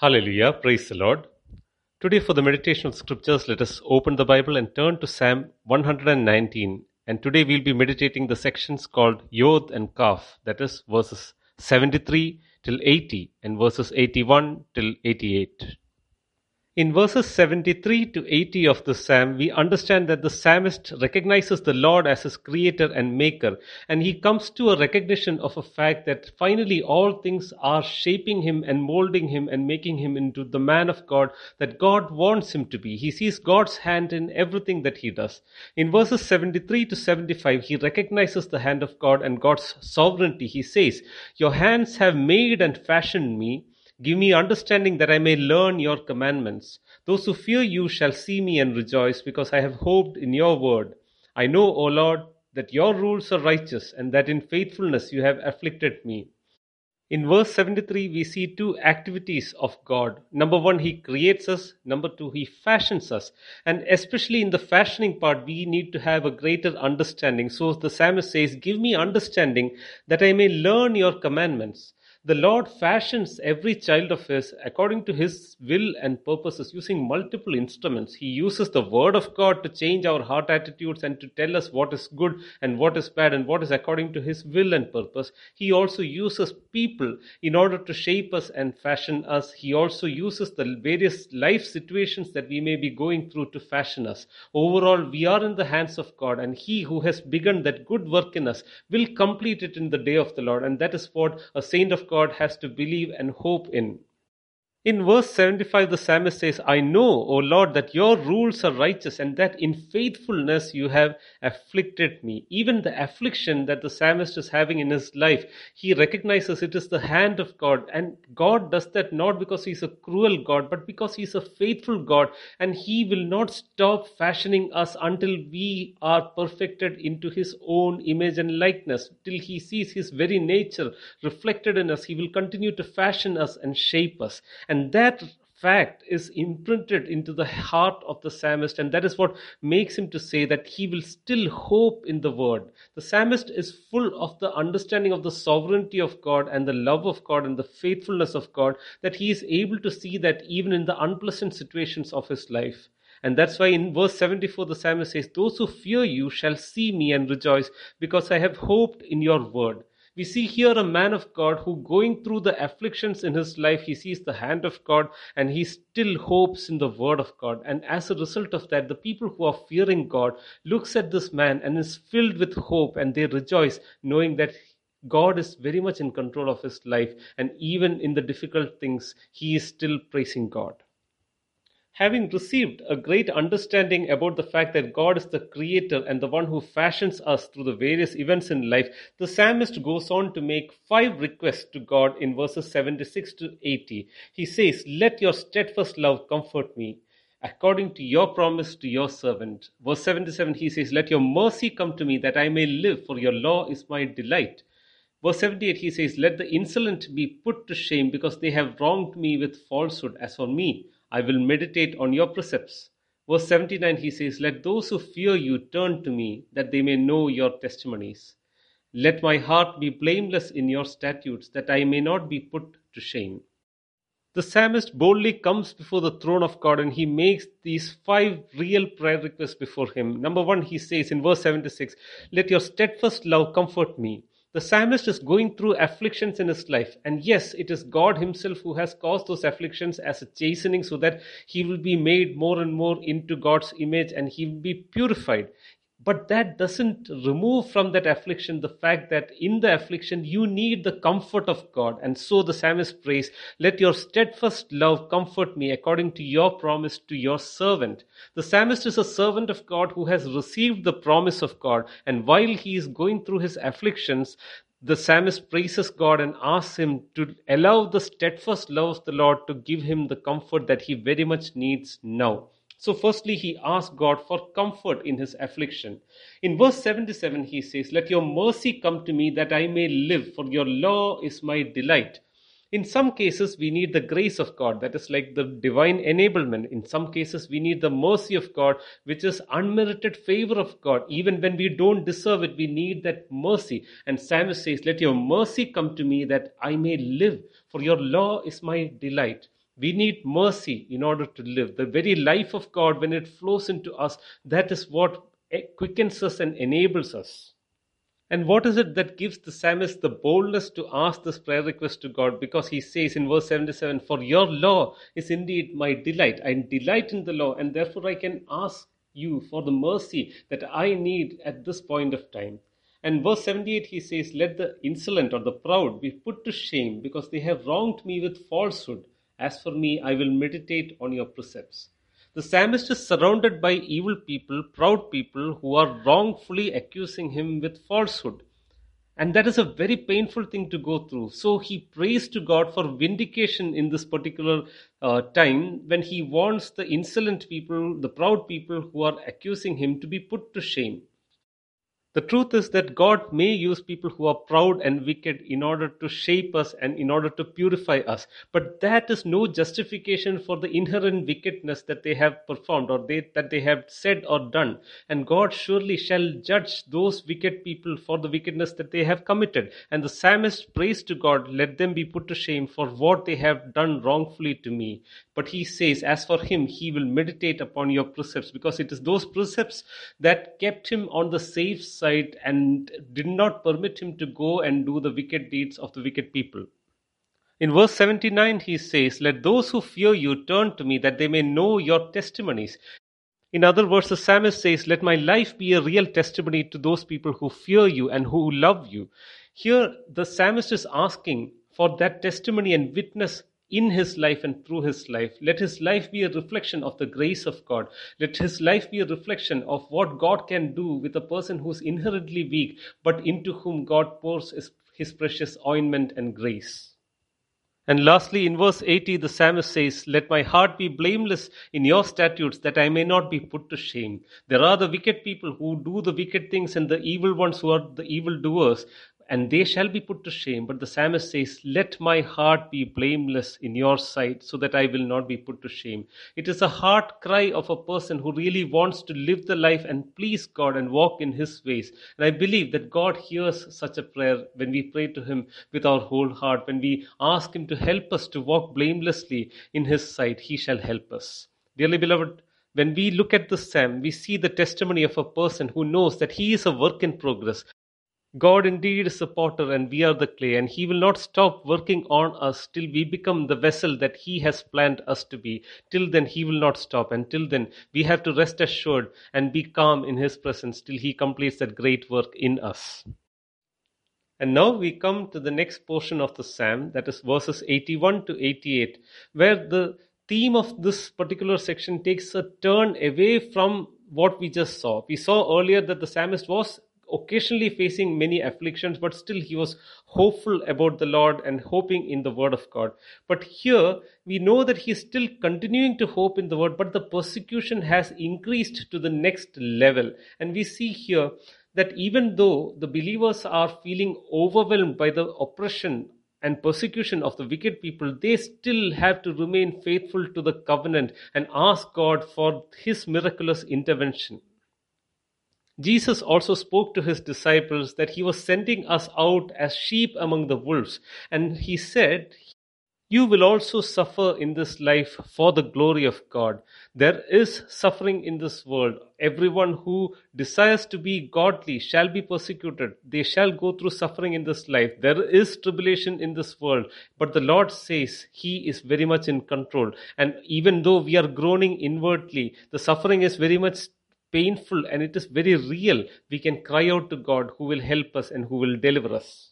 Hallelujah. Praise the Lord. Today, for the meditation of scriptures, let us open the Bible and turn to Psalm 119. And today we'll be meditating the sections called Yod and Kaf, that is, verses 73 till 80 and verses 81 till 88. In verses 73 to 80 of the psalm, we understand that the psalmist recognizes the Lord as his creator and maker, and he comes to a recognition of a fact that finally all things are shaping him and molding him and making him into the man of God that God wants him to be. He sees God's hand in everything that he does. In verses 73 to 75, he recognizes the hand of God and God's sovereignty. He says, Your hands have made and fashioned me. Give me understanding that I may learn your commandments. Those who fear you shall see me and rejoice, because I have hoped in your word. I know, O Lord, that your rules are righteous, and that in faithfulness you have afflicted me. In verse 73, we see two activities of God. Number one, He creates us. Number two, He fashions us. And especially in the fashioning part, we need to have a greater understanding. So the psalmist says, Give me understanding that I may learn your commandments. The Lord fashions every child of His according to His will and purposes using multiple instruments. He uses the Word of God to change our heart attitudes and to tell us what is good and what is bad and what is according to His will and purpose. He also uses people in order to shape us and fashion us. He also uses the various life situations that we may be going through to fashion us. Overall, we are in the hands of God, and He who has begun that good work in us will complete it in the day of the Lord. And that is what a saint of God has to believe and hope in. In verse 75, the psalmist says, I know, O Lord, that your rules are righteous and that in faithfulness you have afflicted me. Even the affliction that the psalmist is having in his life, he recognizes it is the hand of God. And God does that not because he's a cruel God, but because he's a faithful God. And he will not stop fashioning us until we are perfected into his own image and likeness. Till he sees his very nature reflected in us, he will continue to fashion us and shape us. That fact is imprinted into the heart of the psalmist, and that is what makes him to say that he will still hope in the word. The psalmist is full of the understanding of the sovereignty of God and the love of God and the faithfulness of God, that he is able to see that even in the unpleasant situations of his life. And that's why in verse 74, the psalmist says, Those who fear you shall see me and rejoice, because I have hoped in your word. We see here a man of God who, going through the afflictions in his life, he sees the hand of God and he still hopes in the word of God. And as a result of that, the people who are fearing God looks at this man and is filled with hope and they rejoice knowing that God is very much in control of his life and even in the difficult things, he is still praising God. Having received a great understanding about the fact that God is the creator and the one who fashions us through the various events in life, the psalmist goes on to make five requests to God in verses 76 to 80. He says, Let your steadfast love comfort me according to your promise to your servant. Verse 77, he says, Let your mercy come to me that I may live, for your law is my delight. Verse 78, he says, Let the insolent be put to shame because they have wronged me with falsehood. As for me, I will meditate on your precepts. Verse 79 he says, Let those who fear you turn to me, that they may know your testimonies. Let my heart be blameless in your statutes, that I may not be put to shame. The psalmist boldly comes before the throne of God and he makes these five real prayer requests before him. Number one, he says in verse 76, Let your steadfast love comfort me. The psalmist is going through afflictions in his life, and yes, it is God Himself who has caused those afflictions as a chastening so that he will be made more and more into God's image and he will be purified. But that doesn't remove from that affliction the fact that in the affliction you need the comfort of God. And so the psalmist prays, Let your steadfast love comfort me according to your promise to your servant. The psalmist is a servant of God who has received the promise of God. And while he is going through his afflictions, the psalmist praises God and asks him to allow the steadfast love of the Lord to give him the comfort that he very much needs now. So, firstly, he asked God for comfort in his affliction. In verse 77, he says, Let your mercy come to me that I may live, for your law is my delight. In some cases, we need the grace of God, that is like the divine enablement. In some cases, we need the mercy of God, which is unmerited favor of God. Even when we don't deserve it, we need that mercy. And Psalmist says, Let your mercy come to me that I may live, for your law is my delight. We need mercy in order to live. The very life of God, when it flows into us, that is what quickens us and enables us. And what is it that gives the psalmist the boldness to ask this prayer request to God? Because he says in verse 77 For your law is indeed my delight. I delight in the law, and therefore I can ask you for the mercy that I need at this point of time. And verse 78 he says, Let the insolent or the proud be put to shame because they have wronged me with falsehood. As for me, I will meditate on your precepts. The psalmist is surrounded by evil people, proud people who are wrongfully accusing him with falsehood. And that is a very painful thing to go through. So he prays to God for vindication in this particular uh, time when he wants the insolent people, the proud people who are accusing him to be put to shame. The truth is that God may use people who are proud and wicked in order to shape us and in order to purify us. But that is no justification for the inherent wickedness that they have performed or they, that they have said or done. And God surely shall judge those wicked people for the wickedness that they have committed. And the psalmist prays to God, let them be put to shame for what they have done wrongfully to me. But he says, as for him, he will meditate upon your precepts because it is those precepts that kept him on the safe side and did not permit him to go and do the wicked deeds of the wicked people. In verse 79, he says, Let those who fear you turn to me that they may know your testimonies. In other words, the psalmist says, Let my life be a real testimony to those people who fear you and who love you. Here, the psalmist is asking for that testimony and witness in his life and through his life. Let his life be a reflection of the grace of God. Let his life be a reflection of what God can do with a person who's inherently weak, but into whom God pours his, his precious ointment and grace. And lastly, in verse 80, the psalmist says, Let my heart be blameless in your statutes, that I may not be put to shame. There are the wicked people who do the wicked things, and the evil ones who are the evil doers and they shall be put to shame. But the psalmist says, Let my heart be blameless in your sight, so that I will not be put to shame. It is a heart cry of a person who really wants to live the life and please God and walk in his ways. And I believe that God hears such a prayer when we pray to him with our whole heart, when we ask him to help us to walk blamelessly in his sight, he shall help us. Dearly beloved, when we look at this psalm, we see the testimony of a person who knows that he is a work in progress, God indeed is a potter and we are the clay, and He will not stop working on us till we become the vessel that He has planned us to be. Till then, He will not stop. and till then, we have to rest assured and be calm in His presence till He completes that great work in us. And now we come to the next portion of the psalm, that is verses 81 to 88, where the theme of this particular section takes a turn away from what we just saw. We saw earlier that the psalmist was occasionally facing many afflictions, but still he was hopeful about the Lord and hoping in the Word of God. But here we know that he is still continuing to hope in the Word, but the persecution has increased to the next level. And we see here that even though the believers are feeling overwhelmed by the oppression and persecution of the wicked people, they still have to remain faithful to the covenant and ask God for his miraculous intervention. Jesus also spoke to his disciples that he was sending us out as sheep among the wolves. And he said, You will also suffer in this life for the glory of God. There is suffering in this world. Everyone who desires to be godly shall be persecuted. They shall go through suffering in this life. There is tribulation in this world. But the Lord says He is very much in control. And even though we are groaning inwardly, the suffering is very much painful and it is very real, we can cry out to God who will help us and who will deliver us.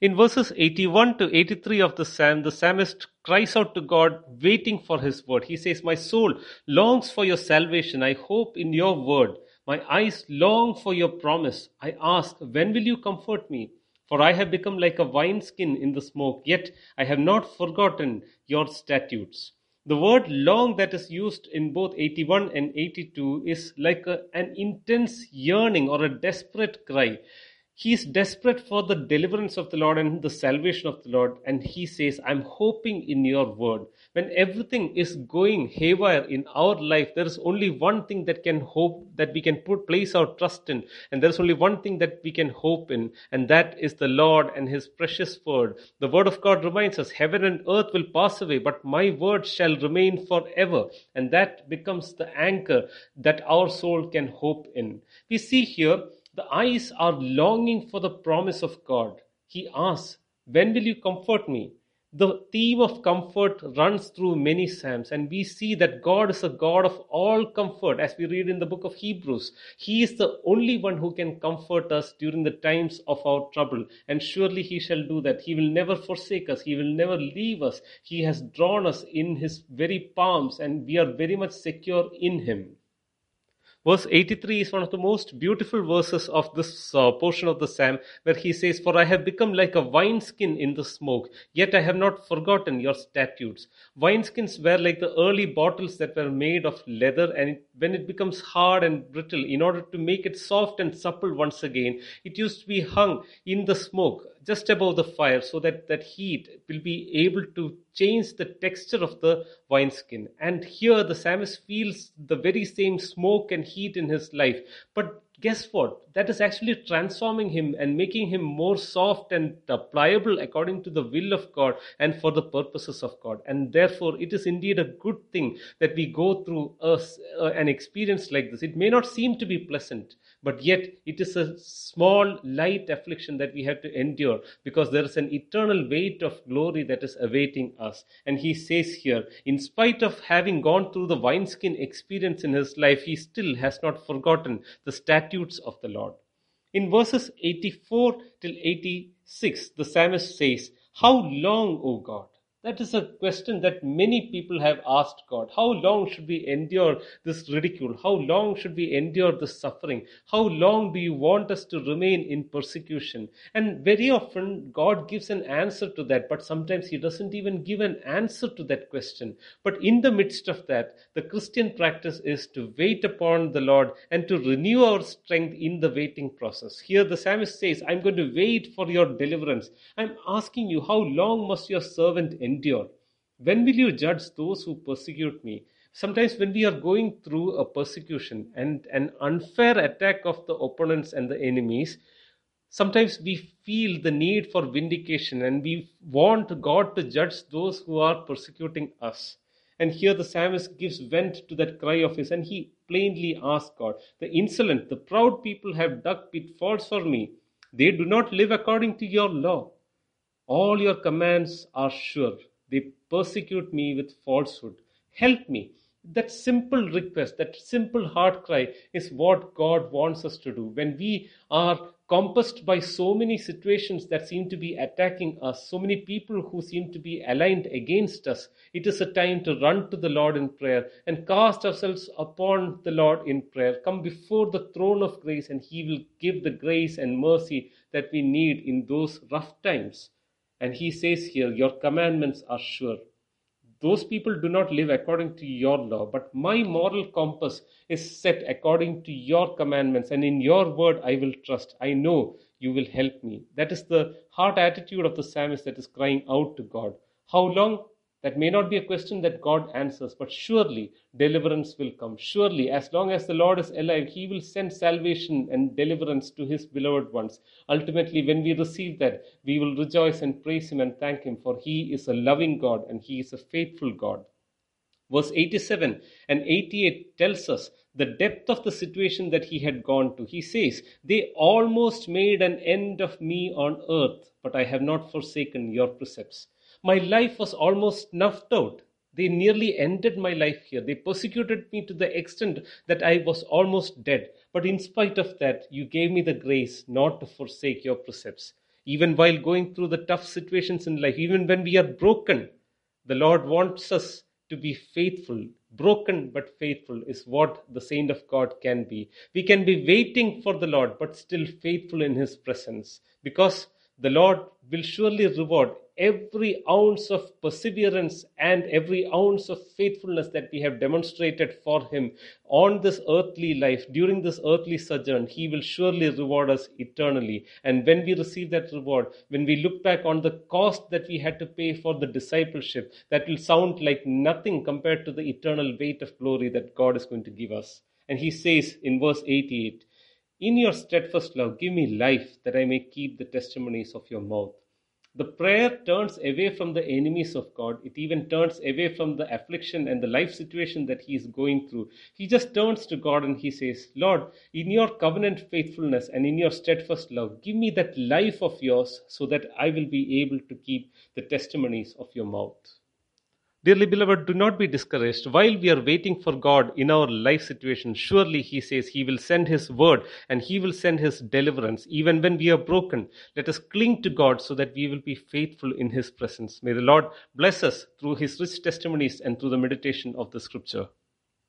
In verses 81 to 83 of the psalm, the psalmist cries out to God, waiting for his word. He says, My soul longs for your salvation. I hope in your word. My eyes long for your promise. I ask, When will you comfort me? For I have become like a wineskin in the smoke, yet I have not forgotten your statutes. The word long that is used in both 81 and 82 is like a, an intense yearning or a desperate cry. He is desperate for the deliverance of the Lord and the salvation of the Lord, and he says, I'm hoping in your word. When everything is going haywire in our life, there is only one thing that can hope that we can put place our trust in, and there is only one thing that we can hope in, and that is the Lord and his precious word. The word of God reminds us, Heaven and earth will pass away, but my word shall remain forever. And that becomes the anchor that our soul can hope in. We see here the eyes are longing for the promise of God. He asks, When will you comfort me? The theme of comfort runs through many Psalms, and we see that God is a God of all comfort, as we read in the book of Hebrews. He is the only one who can comfort us during the times of our trouble, and surely He shall do that. He will never forsake us, He will never leave us. He has drawn us in His very palms, and we are very much secure in Him. Verse 83 is one of the most beautiful verses of this uh, portion of the psalm where he says, For I have become like a wineskin in the smoke, yet I have not forgotten your statutes. Wineskins were like the early bottles that were made of leather, and it, when it becomes hard and brittle, in order to make it soft and supple once again, it used to be hung in the smoke just above the fire so that that heat will be able to change the texture of the wineskin. And here the psalmist feels the very same smoke and heat in his life. But guess what? That is actually transforming him and making him more soft and pliable according to the will of God and for the purposes of God. And therefore, it is indeed a good thing that we go through a, an experience like this. It may not seem to be pleasant, but yet it is a small, light affliction that we have to endure because there is an eternal weight of glory that is awaiting us. And he says here, in spite of having gone through the wineskin experience in his life, he still has not forgotten the statutes of the Lord. In verses 84 till 86, the psalmist says, How long, O God? That is a question that many people have asked God. How long should we endure this ridicule? How long should we endure this suffering? How long do you want us to remain in persecution? And very often God gives an answer to that, but sometimes He doesn't even give an answer to that question. But in the midst of that, the Christian practice is to wait upon the Lord and to renew our strength in the waiting process. Here the psalmist says, I'm going to wait for your deliverance. I'm asking you, how long must your servant endure? Endure? When will you judge those who persecute me? Sometimes, when we are going through a persecution and an unfair attack of the opponents and the enemies, sometimes we feel the need for vindication and we want God to judge those who are persecuting us. And here the psalmist gives vent to that cry of his, and he plainly asks God, The insolent, the proud people have dug pitfalls for me. They do not live according to your law. All your commands are sure. They persecute me with falsehood. Help me. That simple request, that simple heart cry is what God wants us to do. When we are compassed by so many situations that seem to be attacking us, so many people who seem to be aligned against us, it is a time to run to the Lord in prayer and cast ourselves upon the Lord in prayer. Come before the throne of grace, and He will give the grace and mercy that we need in those rough times. And he says here, Your commandments are sure. Those people do not live according to your law, but my moral compass is set according to your commandments, and in your word I will trust. I know you will help me. That is the heart attitude of the psalmist that is crying out to God. How long? That may not be a question that God answers, but surely deliverance will come. Surely, as long as the Lord is alive, He will send salvation and deliverance to His beloved ones. Ultimately, when we receive that, we will rejoice and praise Him and thank Him, for He is a loving God and He is a faithful God. Verse 87 and 88 tells us the depth of the situation that he had gone to. He says, They almost made an end of me on earth, but I have not forsaken your precepts. My life was almost snuffed out. They nearly ended my life here. They persecuted me to the extent that I was almost dead. But in spite of that, you gave me the grace not to forsake your precepts. Even while going through the tough situations in life, even when we are broken, the Lord wants us to be faithful. Broken but faithful is what the saint of God can be. We can be waiting for the Lord but still faithful in His presence because the Lord will surely reward every ounce of perseverance and every ounce of faithfulness that we have demonstrated for Him on this earthly life, during this earthly sojourn, He will surely reward us eternally. And when we receive that reward, when we look back on the cost that we had to pay for the discipleship, that will sound like nothing compared to the eternal weight of glory that God is going to give us. And He says in verse 88, in your steadfast love, give me life that I may keep the testimonies of your mouth. The prayer turns away from the enemies of God. It even turns away from the affliction and the life situation that he is going through. He just turns to God and he says, Lord, in your covenant faithfulness and in your steadfast love, give me that life of yours so that I will be able to keep the testimonies of your mouth. Dearly beloved, do not be discouraged. While we are waiting for God in our life situation, surely He says He will send His word and He will send His deliverance. Even when we are broken, let us cling to God so that we will be faithful in His presence. May the Lord bless us through His rich testimonies and through the meditation of the scripture.